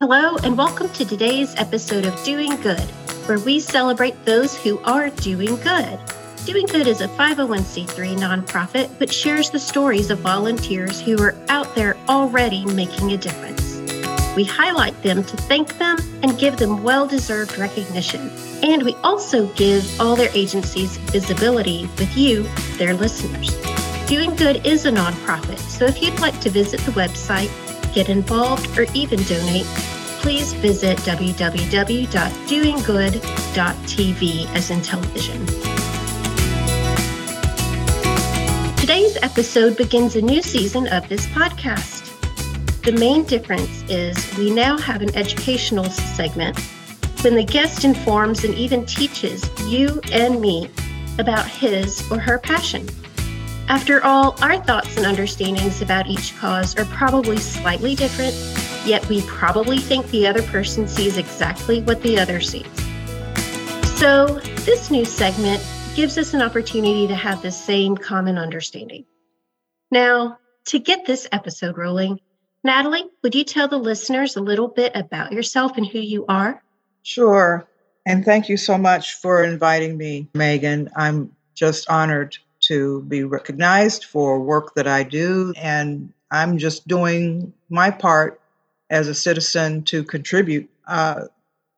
Hello, and welcome to today's episode of Doing Good, where we celebrate those who are doing good. Doing Good is a 501c3 nonprofit which shares the stories of volunteers who are out there already making a difference. We highlight them to thank them and give them well deserved recognition. And we also give all their agencies visibility with you, their listeners. Doing Good is a nonprofit, so if you'd like to visit the website, get involved, or even donate, please visit www.doinggood.tv as in television. Today's episode begins a new season of this podcast. The main difference is we now have an educational segment when the guest informs and even teaches you and me about his or her passion. After all, our thoughts and understandings about each cause are probably slightly different, yet we probably think the other person sees exactly what the other sees. So, this new segment gives us an opportunity to have the same common understanding. Now, to get this episode rolling, Natalie, would you tell the listeners a little bit about yourself and who you are? Sure. And thank you so much for inviting me, Megan. I'm just honored to be recognized for work that I do. And I'm just doing my part as a citizen to contribute. Uh,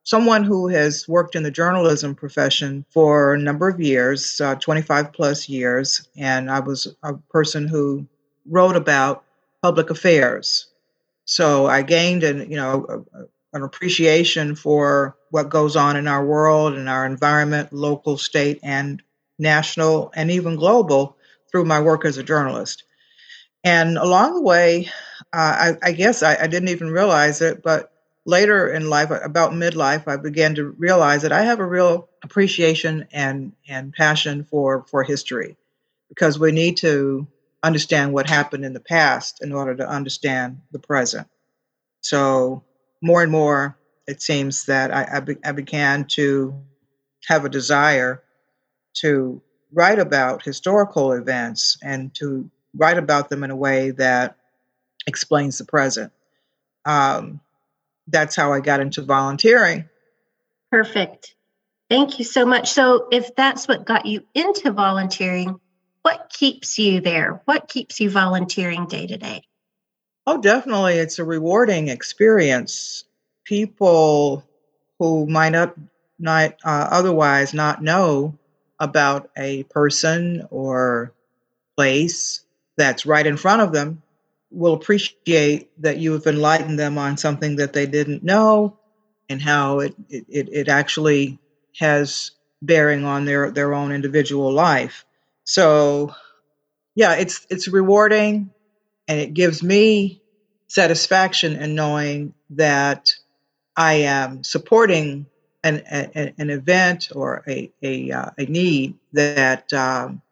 someone who has worked in the journalism profession for a number of years, uh, 25 plus years, and I was a person who wrote about public affairs. So I gained an, you know, a, an appreciation for what goes on in our world and our environment, local, state, and national, and even global through my work as a journalist. And along the way, uh, I, I, guess I, I, didn't even realize it, but later in life, about midlife, I began to realize that I have a real appreciation and, and passion for, for history because we need to understand what happened in the past in order to understand the present. So, more and more, it seems that I, I, be, I began to have a desire to write about historical events and to write about them in a way that explains the present. Um, that's how I got into volunteering. Perfect. Thank you so much. So, if that's what got you into volunteering, what keeps you there? What keeps you volunteering day to day? Oh, definitely. It's a rewarding experience. People who might not, not uh, otherwise not know about a person or place that's right in front of them will appreciate that you have enlightened them on something that they didn't know and how it, it, it actually has bearing on their, their own individual life. So yeah, it's it's rewarding and it gives me satisfaction in knowing that I am supporting an, an, an event or a, a, uh, a need that um,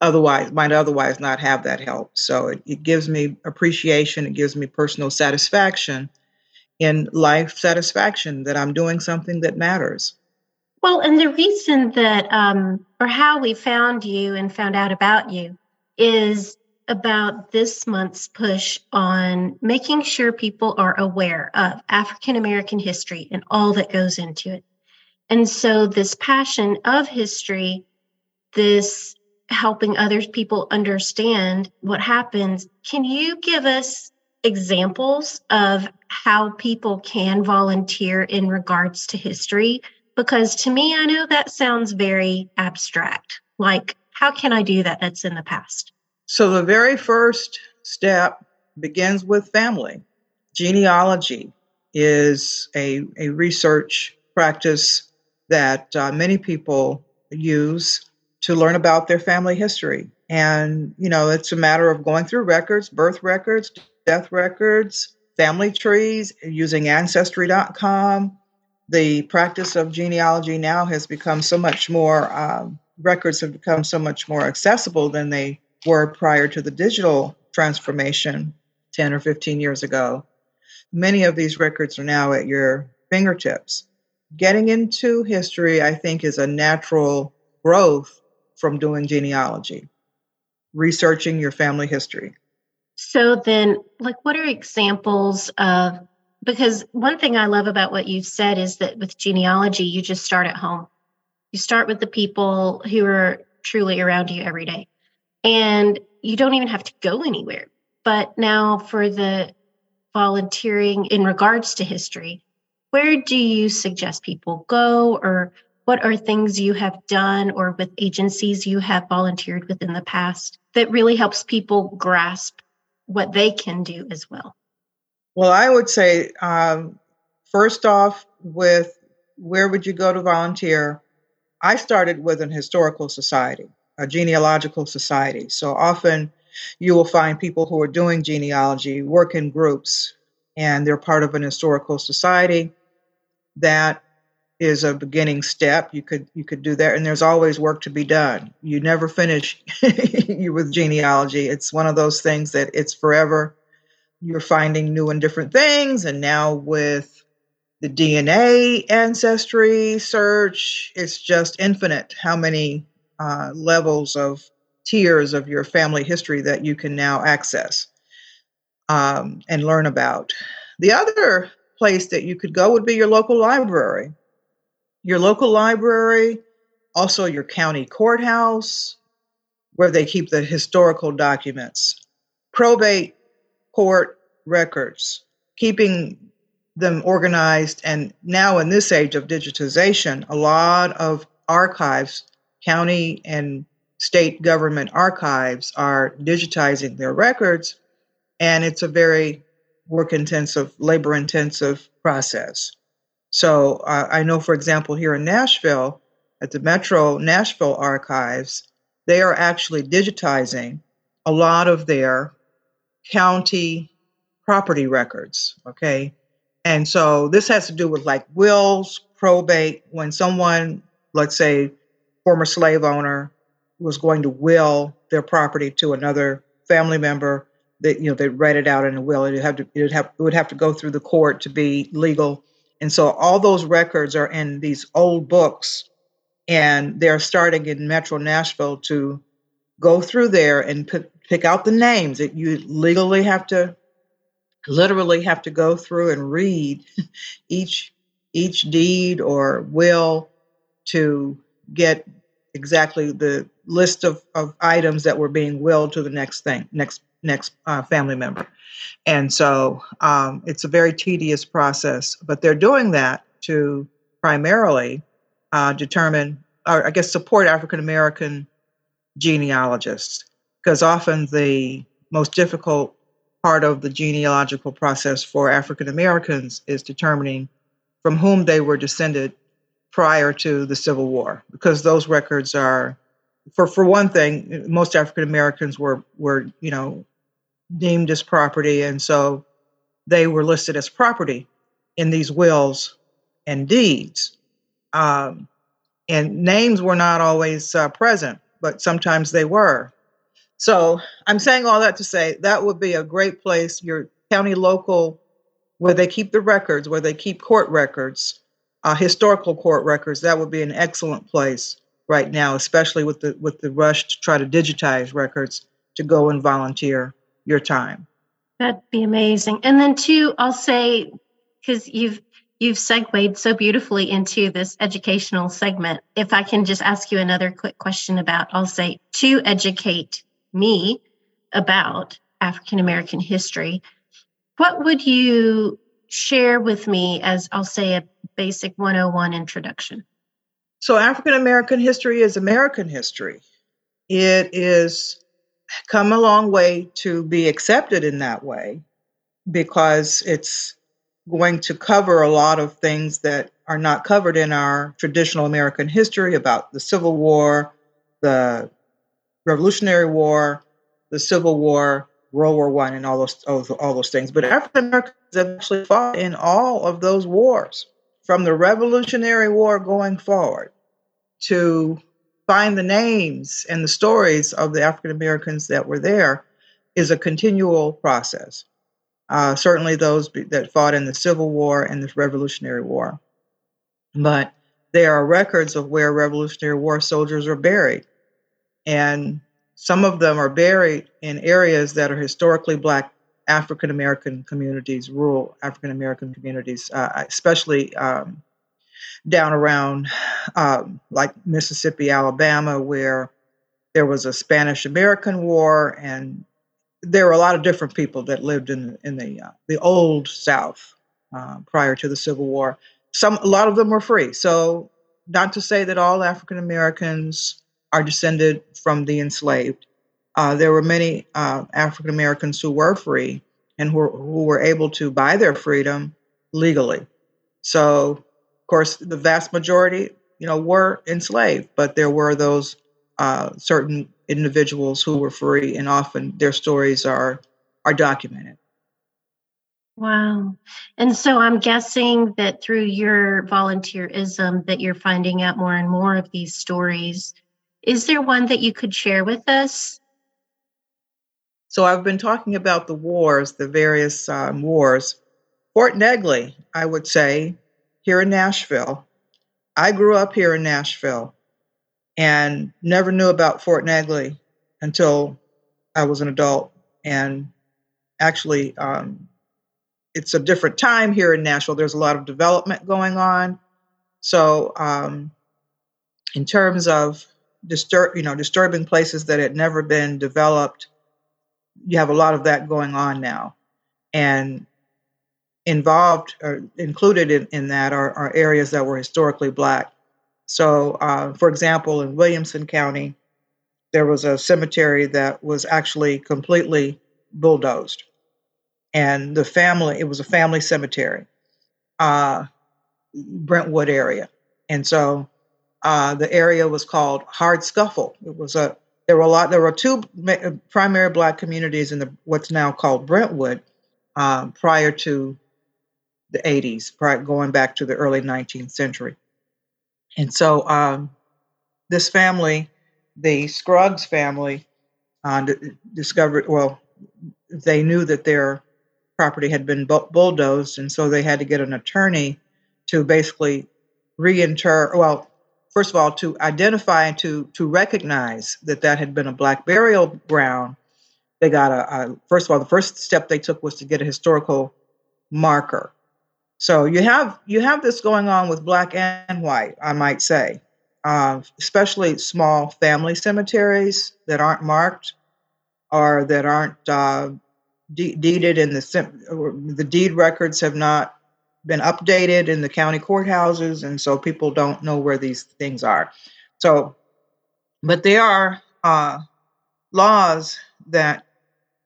otherwise might otherwise not have that help. So it, it gives me appreciation, it gives me personal satisfaction in life satisfaction that I'm doing something that matters. Well, and the reason that, um, or how we found you and found out about you is about this month's push on making sure people are aware of African American history and all that goes into it. And so, this passion of history, this helping other people understand what happens, can you give us examples of how people can volunteer in regards to history? Because to me, I know that sounds very abstract. Like, how can I do that that's in the past? So, the very first step begins with family. Genealogy is a, a research practice that uh, many people use to learn about their family history. And, you know, it's a matter of going through records, birth records, death records, family trees, using ancestry.com. The practice of genealogy now has become so much more, um, records have become so much more accessible than they were prior to the digital transformation 10 or 15 years ago. Many of these records are now at your fingertips getting into history, I think, is a natural growth from doing genealogy, researching your family history. So, then, like, what are examples of because one thing I love about what you've said is that with genealogy, you just start at home. You start with the people who are truly around you every day. And you don't even have to go anywhere. But now for the volunteering in regards to history, where do you suggest people go or what are things you have done or with agencies you have volunteered with in the past that really helps people grasp what they can do as well? Well, I would say, um, first off, with where would you go to volunteer? I started with an historical society, a genealogical society. So often you will find people who are doing genealogy work in groups and they're part of an historical society. That is a beginning step. You could you could do that, and there's always work to be done. You never finish with genealogy. It's one of those things that it's forever you're finding new and different things. And now with the DNA ancestry search, it's just infinite how many uh, levels of tiers of your family history that you can now access um, and learn about. The other place that you could go would be your local library. Your local library, also your county courthouse, where they keep the historical documents. Probate court records, keeping them organized. And now, in this age of digitization, a lot of archives, county and state government archives, are digitizing their records. And it's a very work intensive, labor intensive process. So, uh, I know, for example, here in Nashville, at the Metro Nashville Archives, they are actually digitizing a lot of their county property records. Okay. And so this has to do with like wills, probate, when someone, let's say, former slave owner, was going to will their property to another family member, that you know they write it out in a will. It would have to it would have it would have to go through the court to be legal. And so all those records are in these old books, and they're starting in Metro Nashville to go through there and pick, pick out the names that you legally have to literally have to go through and read each each deed or will to get exactly the list of, of items that were being willed to the next thing next next uh, family member. And so um, it's a very tedious process but they're doing that to primarily uh, determine or i guess support african american genealogists because often the most difficult part of the genealogical process for African Americans is determining from whom they were descended prior to the Civil War, because those records are, for for one thing, most African Americans were were you know deemed as property, and so they were listed as property in these wills and deeds. Um, and names were not always uh, present, but sometimes they were. So I'm saying all that to say that would be a great place, your county local, where they keep the records, where they keep court records, uh, historical court records. That would be an excellent place right now, especially with the with the rush to try to digitize records to go and volunteer your time. That'd be amazing. And then two, I'll say because you've you've segued so beautifully into this educational segment. If I can just ask you another quick question about, I'll say to educate me about African American history, what would you share with me as I'll say a basic 101 introduction? So, African American history is American history. It is come a long way to be accepted in that way because it's going to cover a lot of things that are not covered in our traditional American history about the Civil War, the Revolutionary War, the Civil War, World War One, and all those, all, those things. But African Americans have actually fought in all of those wars, from the Revolutionary War going forward, to find the names and the stories of the African Americans that were there is a continual process. Uh, certainly, those that fought in the Civil War and the Revolutionary War, but there are records of where Revolutionary War soldiers are buried and some of them are buried in areas that are historically black African American communities, rural African American communities, uh, especially um, down around um, like Mississippi, Alabama, where there was a Spanish American War, and there were a lot of different people that lived in in the uh, the old South uh, prior to the Civil War. Some a lot of them were free. So, not to say that all African Americans are descended from the enslaved. Uh, there were many uh, African Americans who were free and who, who were able to buy their freedom legally. So, of course, the vast majority, you know, were enslaved, but there were those uh, certain individuals who were free, and often their stories are are documented. Wow. And so I'm guessing that through your volunteerism that you're finding out more and more of these stories. Is there one that you could share with us? So I've been talking about the wars, the various um, wars. Fort Negley, I would say, here in Nashville. I grew up here in Nashville and never knew about Fort Negley until I was an adult. And actually, um, it's a different time here in Nashville. There's a lot of development going on. So, um, in terms of disturb, you know, disturbing places that had never been developed, you have a lot of that going on now, and involved or included in, in that are, are areas that were historically black. So, uh, for example, in Williamson County, there was a cemetery that was actually completely bulldozed. And the family, it was a family cemetery, uh, Brentwood area. And so uh, the area was called Hard Scuffle. It was a, there were a lot, there were two primary black communities in the, what's now called Brentwood um, prior to the 80s, prior, going back to the early 19th century. And so um, this family, the Scruggs family, uh, d- discovered, well, they knew that their property had been bu- bulldozed, and so they had to get an attorney to basically reinter, well, first of all, to identify and to, to recognize that that had been a black burial ground. They got a, a first of all, the first step they took was to get a historical marker so you have you have this going on with black and white, I might say, uh, especially small family cemeteries that aren't marked or that aren't uh, de- deeded in the the deed records have not been updated in the county courthouses, and so people don't know where these things are. So, but there are uh, laws that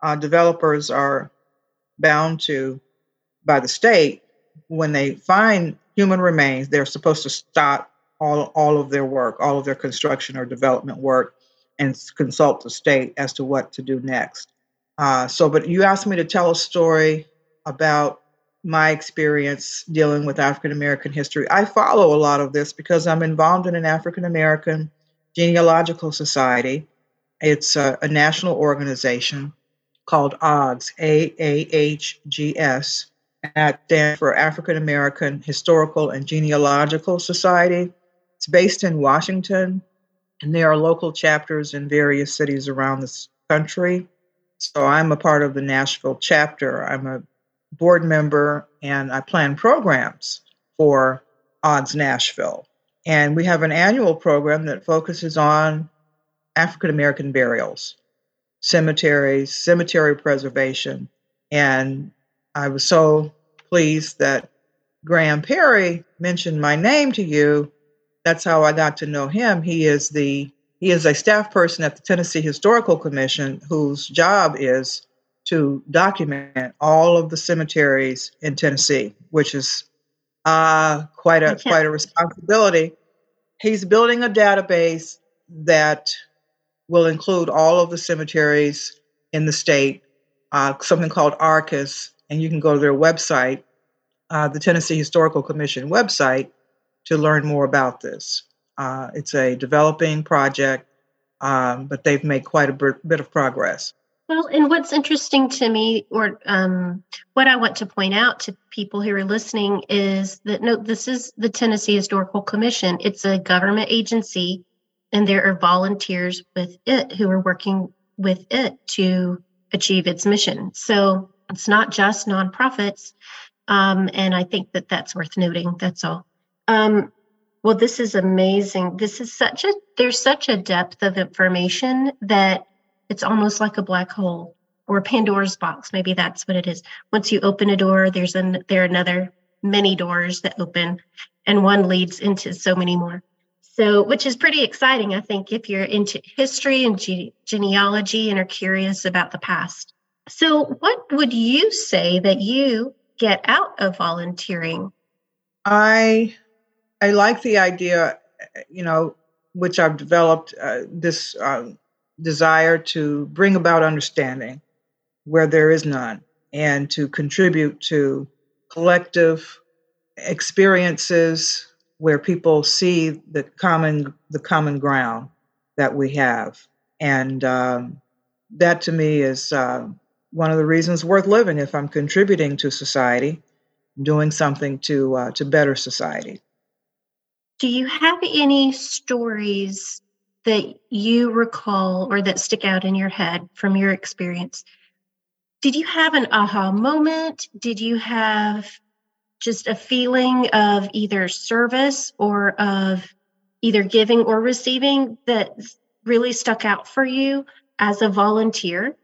uh, developers are bound to by the state when they find human remains, they're supposed to stop all, all of their work, all of their construction or development work, and consult the state as to what to do next. Uh, so, but you asked me to tell a story about my experience dealing with African American history. I follow a lot of this because I'm involved in an African American genealogical society. It's a, a national organization called AAHGS, A A H G S, stands for African American Historical and Genealogical Society. It's based in Washington, and there are local chapters in various cities around the country. So I'm a part of the Nashville chapter. I'm a board member, and I plan programs for AAHGS Nashville. And we have an annual program that focuses on African American burials, cemeteries, cemetery preservation, and I was so pleased that Graham Perry mentioned my name to you. That's how I got to know him. He is the he is a staff person at the Tennessee Historical Commission whose job is to document all of the cemeteries in Tennessee, which is uh, quite a quite a responsibility. He's building a database that will include all of the cemeteries in the state, uh, something called ARCIS, and you can go to their website, uh, the Tennessee Historical Commission website, to learn more about this. Uh, it's a developing project, um, but they've made quite a bit of progress. Well, and what's interesting to me, or um, what I want to point out to people who are listening, is that no, this is the Tennessee Historical Commission. It's a government agency, and there are volunteers with it who are working with it to achieve its mission. So It's not just nonprofits. Um, and I think that that's worth noting. That's all. Um, well, this is amazing. This is such a, there's such a depth of information that it's almost like a black hole or Pandora's box. Maybe that's what it is. Once you open a door, there's an, there are another many doors that open and one leads into so many more. So, which is pretty exciting, I think, if you're into history and ge- genealogy and are curious about the past. So, what would you say that you get out of volunteering? I I like the idea, you know, which I've developed uh, this uh, desire to bring about understanding where there is none, and to contribute to collective experiences where people see the common the common ground that we have, and um, that to me is uh, one of the reasons worth living. If I'm contributing to society, doing something to uh, to better society. Do you have any stories that you recall or that stick out in your head from your experience? Did you have an aha moment? Did you have just a feeling of either service or of either giving or receiving that really stuck out for you as a volunteer?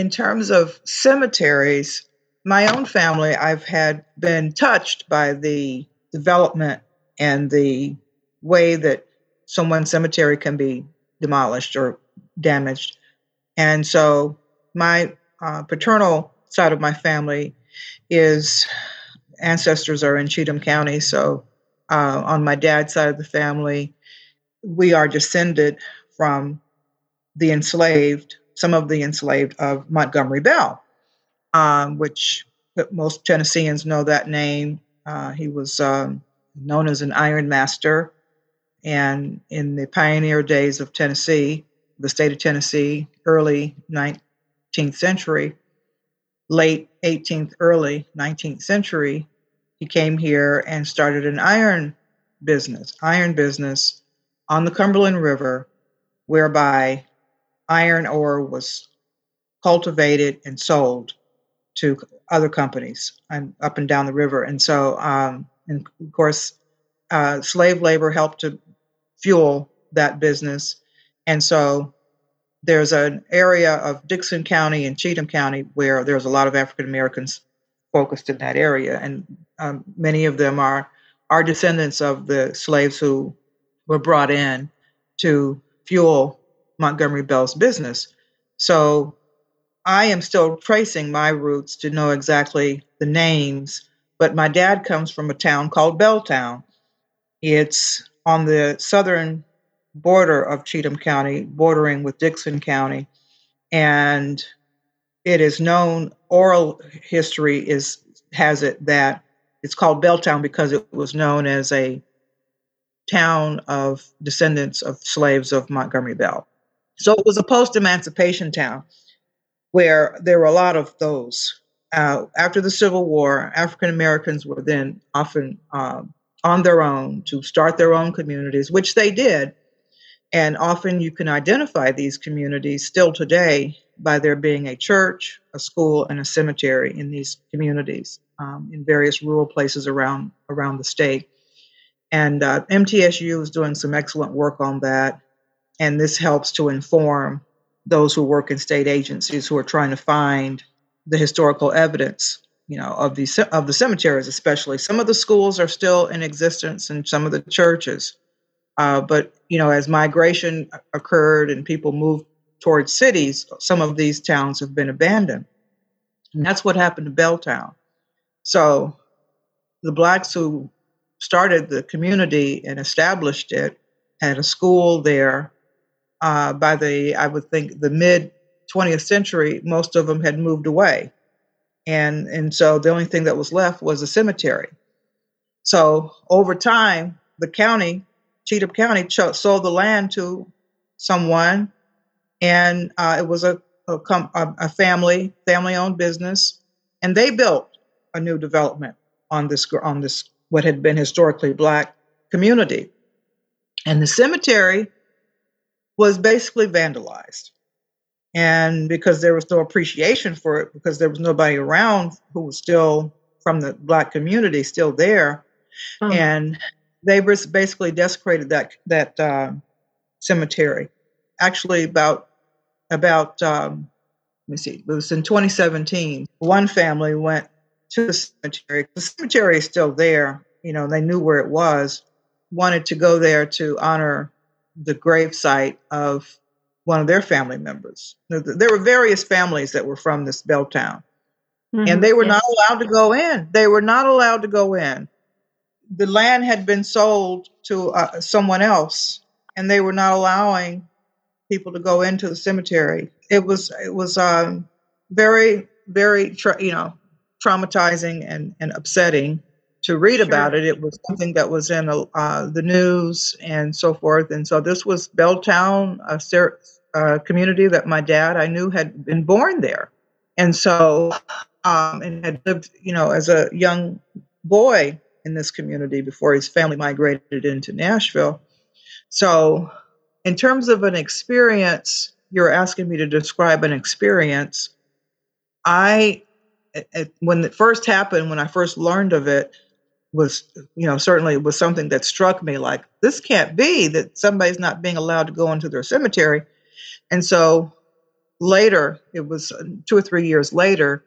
In terms of cemeteries, my own family, I've had been touched by the development and the way that someone's cemetery can be demolished or damaged. And so my uh, paternal side of my family is ancestors are in Cheatham County. So, uh, on my dad's side of the family, we are descended from the enslaved, some of the enslaved of Montgomery Bell, um, which most Tennesseans know that name. Uh, he was um, known as an Iron Master. And in the pioneer days of Tennessee, the state of Tennessee, early 19th century, late 18th, early 19th century, he came here and started an iron business, iron business on the Cumberland River, whereby iron ore was cultivated and sold to other companies and up and down the river. And so, um, and of course, uh, slave labor helped to fuel that business. And so there's an area of Dickson County and Cheatham County where there's a lot of African Americans focused in that area, and um, many of them are are descendants of the slaves who were brought in to fuel Montgomery Bell's business. So I am still tracing my roots to know exactly the names, but my dad comes from a town called Belltown. It's on the southern border of Cheatham County, bordering with Dickson County. And it is known, oral history is has it that it's called Belltown because it was known as a town of descendants of slaves of Montgomery Bell. So it was a post emancipation town where there were a lot of those. Uh, after the Civil War, African Americans were then often um, on their own to start their own communities, which they did. And often you can identify these communities still today by there being a church, a school, and a cemetery in these communities um, in various rural places around around the state. And uh, MTSU is doing some excellent work on that, and this helps to inform those who work in state agencies who are trying to find the historical evidence you know of the of the cemeteries especially. Some of the schools are still in existence and some of the churches. Uh, but you know as migration occurred and people moved towards cities some of these towns have been abandoned. And that's what happened to belltown so the blacks who started the community and established it had a school there uh, by the i would think the mid 20th century most of them had moved away and and so the only thing that was left was a cemetery. So over time, the county, Cheatham County, sold the land to someone, and uh, it was a a, com- a family family owned business, and they built a new development on this on this what had been historically black community, and the cemetery was basically vandalized. And because there was no appreciation for it, because there was nobody around who was still from the black community still there, oh. and they basically desecrated that that uh, cemetery. Actually, about about um, let me see, it was in 2017. One family went to the cemetery. The cemetery is still there. You know, they knew where it was. Wanted to go there to honor the grave site of one of their family members. There were various families that were from this Belltown, mm-hmm, and they were yes. not allowed to go in. They were not allowed to go in. The land had been sold to uh, someone else, and they were not allowing people to go into the cemetery. It was it was um, very very tra- you know traumatizing and, and upsetting to read sure. about it. It was something that was in uh, the news and so forth. And so this was Belltown, a, a, community that my dad I knew had been born there, and so um, and had lived you know as a young boy in this community before his family migrated into Nashville. So in terms of an experience, you're asking me to describe an experience. I, it, when it first happened, when I first learned of it, was you know certainly was something that struck me like this can't be that somebody's not being allowed to go into their cemetery, and so later it was uh, two or three years later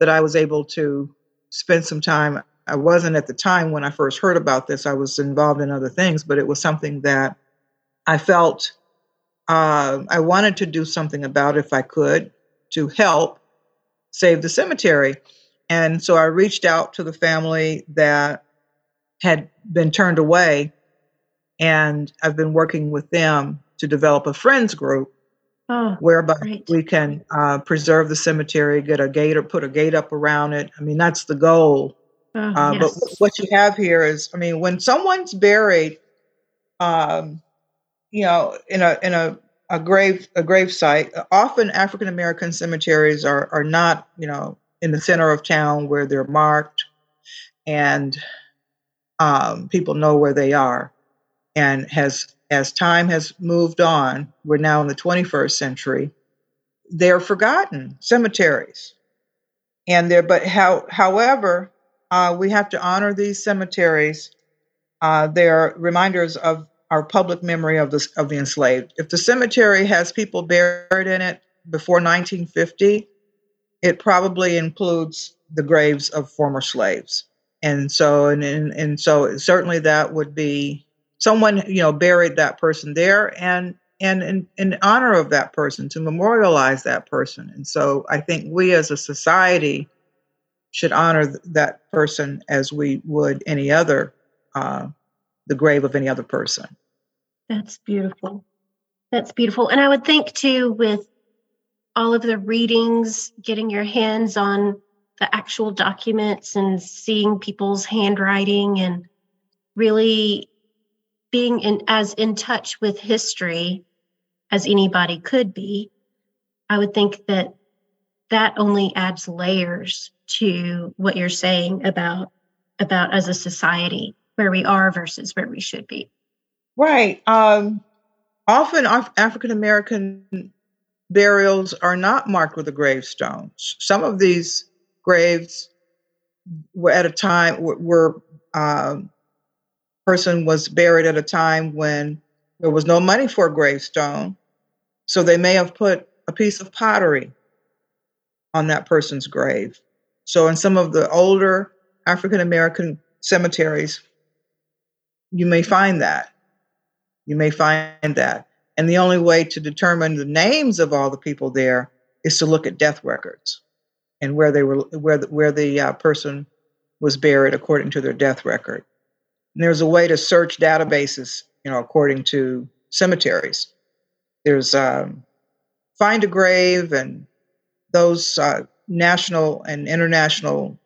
that I was able to spend some time. I wasn't at the time when I first heard about this. I was involved in other things, but it was something that I felt uh, I wanted to do something about if I could to help save the cemetery. And so I reached out to the family that had been turned away, and I've been working with them to develop a friends group oh, whereby great. we can uh, preserve the cemetery, get a gate or put a gate up around it. I mean, that's the goal. Oh, uh, yes. But what you have here is, I mean, when someone's buried, um, you know, in a in a a grave a grave site. Often African American cemeteries are are not, you know, in the center of town where they're marked, and um, people know where they are. And has as time has moved on, we're now in the 21st century. They're forgotten cemeteries, and they're but how however uh, we have to honor these cemeteries. Uh, they're reminders of our public memory of the, of the enslaved. If the cemetery has people buried in it before 1950, it probably includes the graves of former slaves. And so, and, and, and so certainly that would be someone, you know, buried that person there and, and in, in honor of that person to memorialize that person. And so I think we as a society should honor th- that person as we would any other uh, the grave of any other person. That's beautiful. That's beautiful. And I would think too, with all of the readings, getting your hands on the actual documents and seeing people's handwriting and really being in as in touch with history as anybody could be, I would think that that only adds layers to what you're saying about about as a society where we are versus where we should be. Right. Um, often African American burials are not marked with a gravestone. Some of these graves were at a time were, um, person was buried at a time when there was no money for a gravestone, so they may have put a piece of pottery on that person's grave. So in some of the older African American cemeteries, you may find that. You may find that. And the only way to determine the names of all the people there is to look at death records and where they were, where the, where the uh, person was buried according to their death record. And there's a way to search databases, you know, according to cemeteries. There's um, Find a Grave and those uh, national and international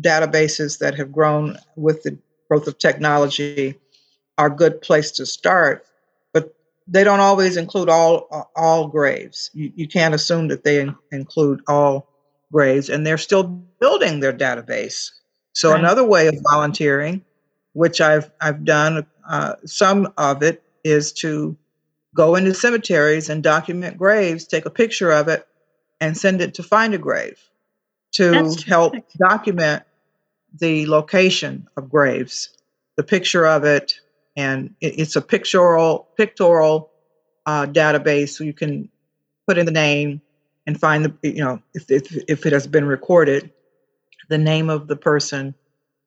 databases that have grown with the growth of technology are a good place to start they don't always include all all graves you, you can't assume that they in, include all graves and they're still building their database so right. another way of volunteering which i've i've done uh, some of it is to go into cemeteries and document graves, take a picture of it, and send it to Find a Grave to That's help terrific. document the location of graves, the picture of it, and it, it's a pictorial pictorial uh, database, so you can put in the name and find the you know if if, if it has been recorded, the name of the person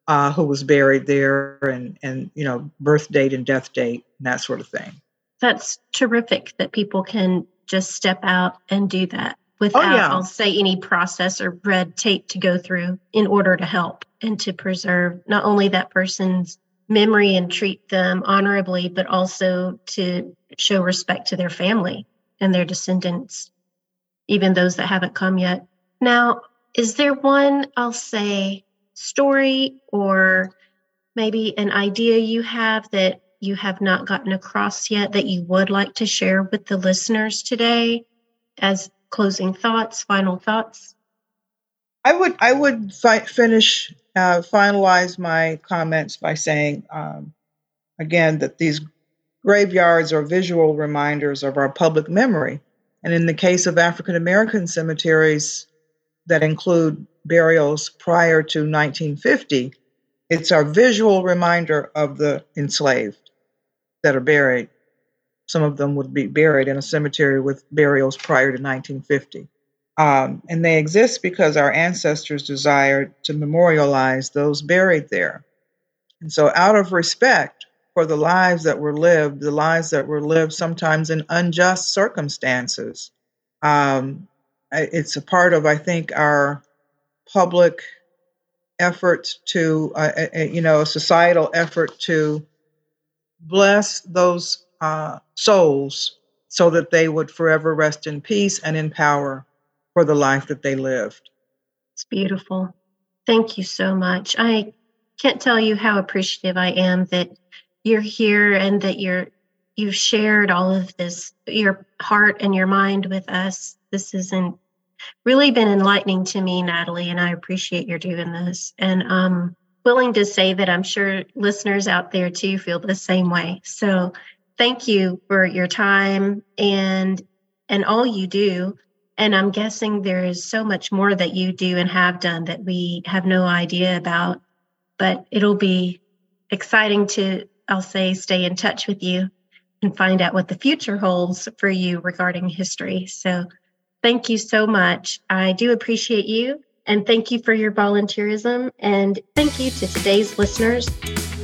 uh, who was buried there, and and you know birth date and death date and that sort of thing. That's terrific that people can just step out and do that without, yeah. I'll say, any process or red tape to go through in order to help and to preserve not only that person's memory and treat them honorably, but also to show respect to their family and their descendants, even those that haven't come yet. Now, is there one, I'll say, story or maybe an idea you have that you have not gotten across yet that you would like to share with the listeners today as closing thoughts, final thoughts? I would I would fi- finish uh, finalize my comments by saying um, again that these graveyards are visual reminders of our public memory, and in the case of African American cemeteries that include burials prior to 1950, it's our visual reminder of the enslaved that are buried. Some of them would be buried in a cemetery with burials prior to 1950. Um, and they exist because our ancestors desired to memorialize those buried there. And so, out of respect for the lives that were lived, the lives that were lived sometimes in unjust circumstances, um, it's a part of, I think, our public effort to, uh, uh, uh, you know, a societal effort to bless those uh, souls so that they would forever rest in peace and in power for the life that they lived. It's beautiful. Thank you so much. I can't tell you how appreciative I am that you're here and that you're you've shared all of this your heart and your mind with us. This has en- really been enlightening to me, Natalie, and I appreciate your doing this. And um willing to say that I'm sure listeners out there too feel the same way. So thank you for your time and and all you do. And I'm guessing there is so much more that you do and have done that we have no idea about. But it'll be exciting to, I'll say, stay in touch with you and find out what the future holds for you regarding history. So thank you so much. I do appreciate you. And thank you for your volunteerism. And thank you to today's listeners.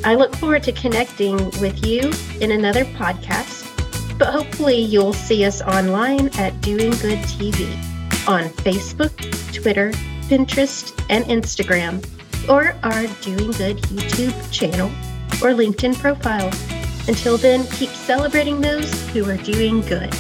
I look forward to connecting with you in another podcast but hopefully you'll see us online at Doing Good TV on Facebook, Twitter, Pinterest, and Instagram, or our Doing Good YouTube channel or LinkedIn profile. Until then, keep celebrating those who are doing good.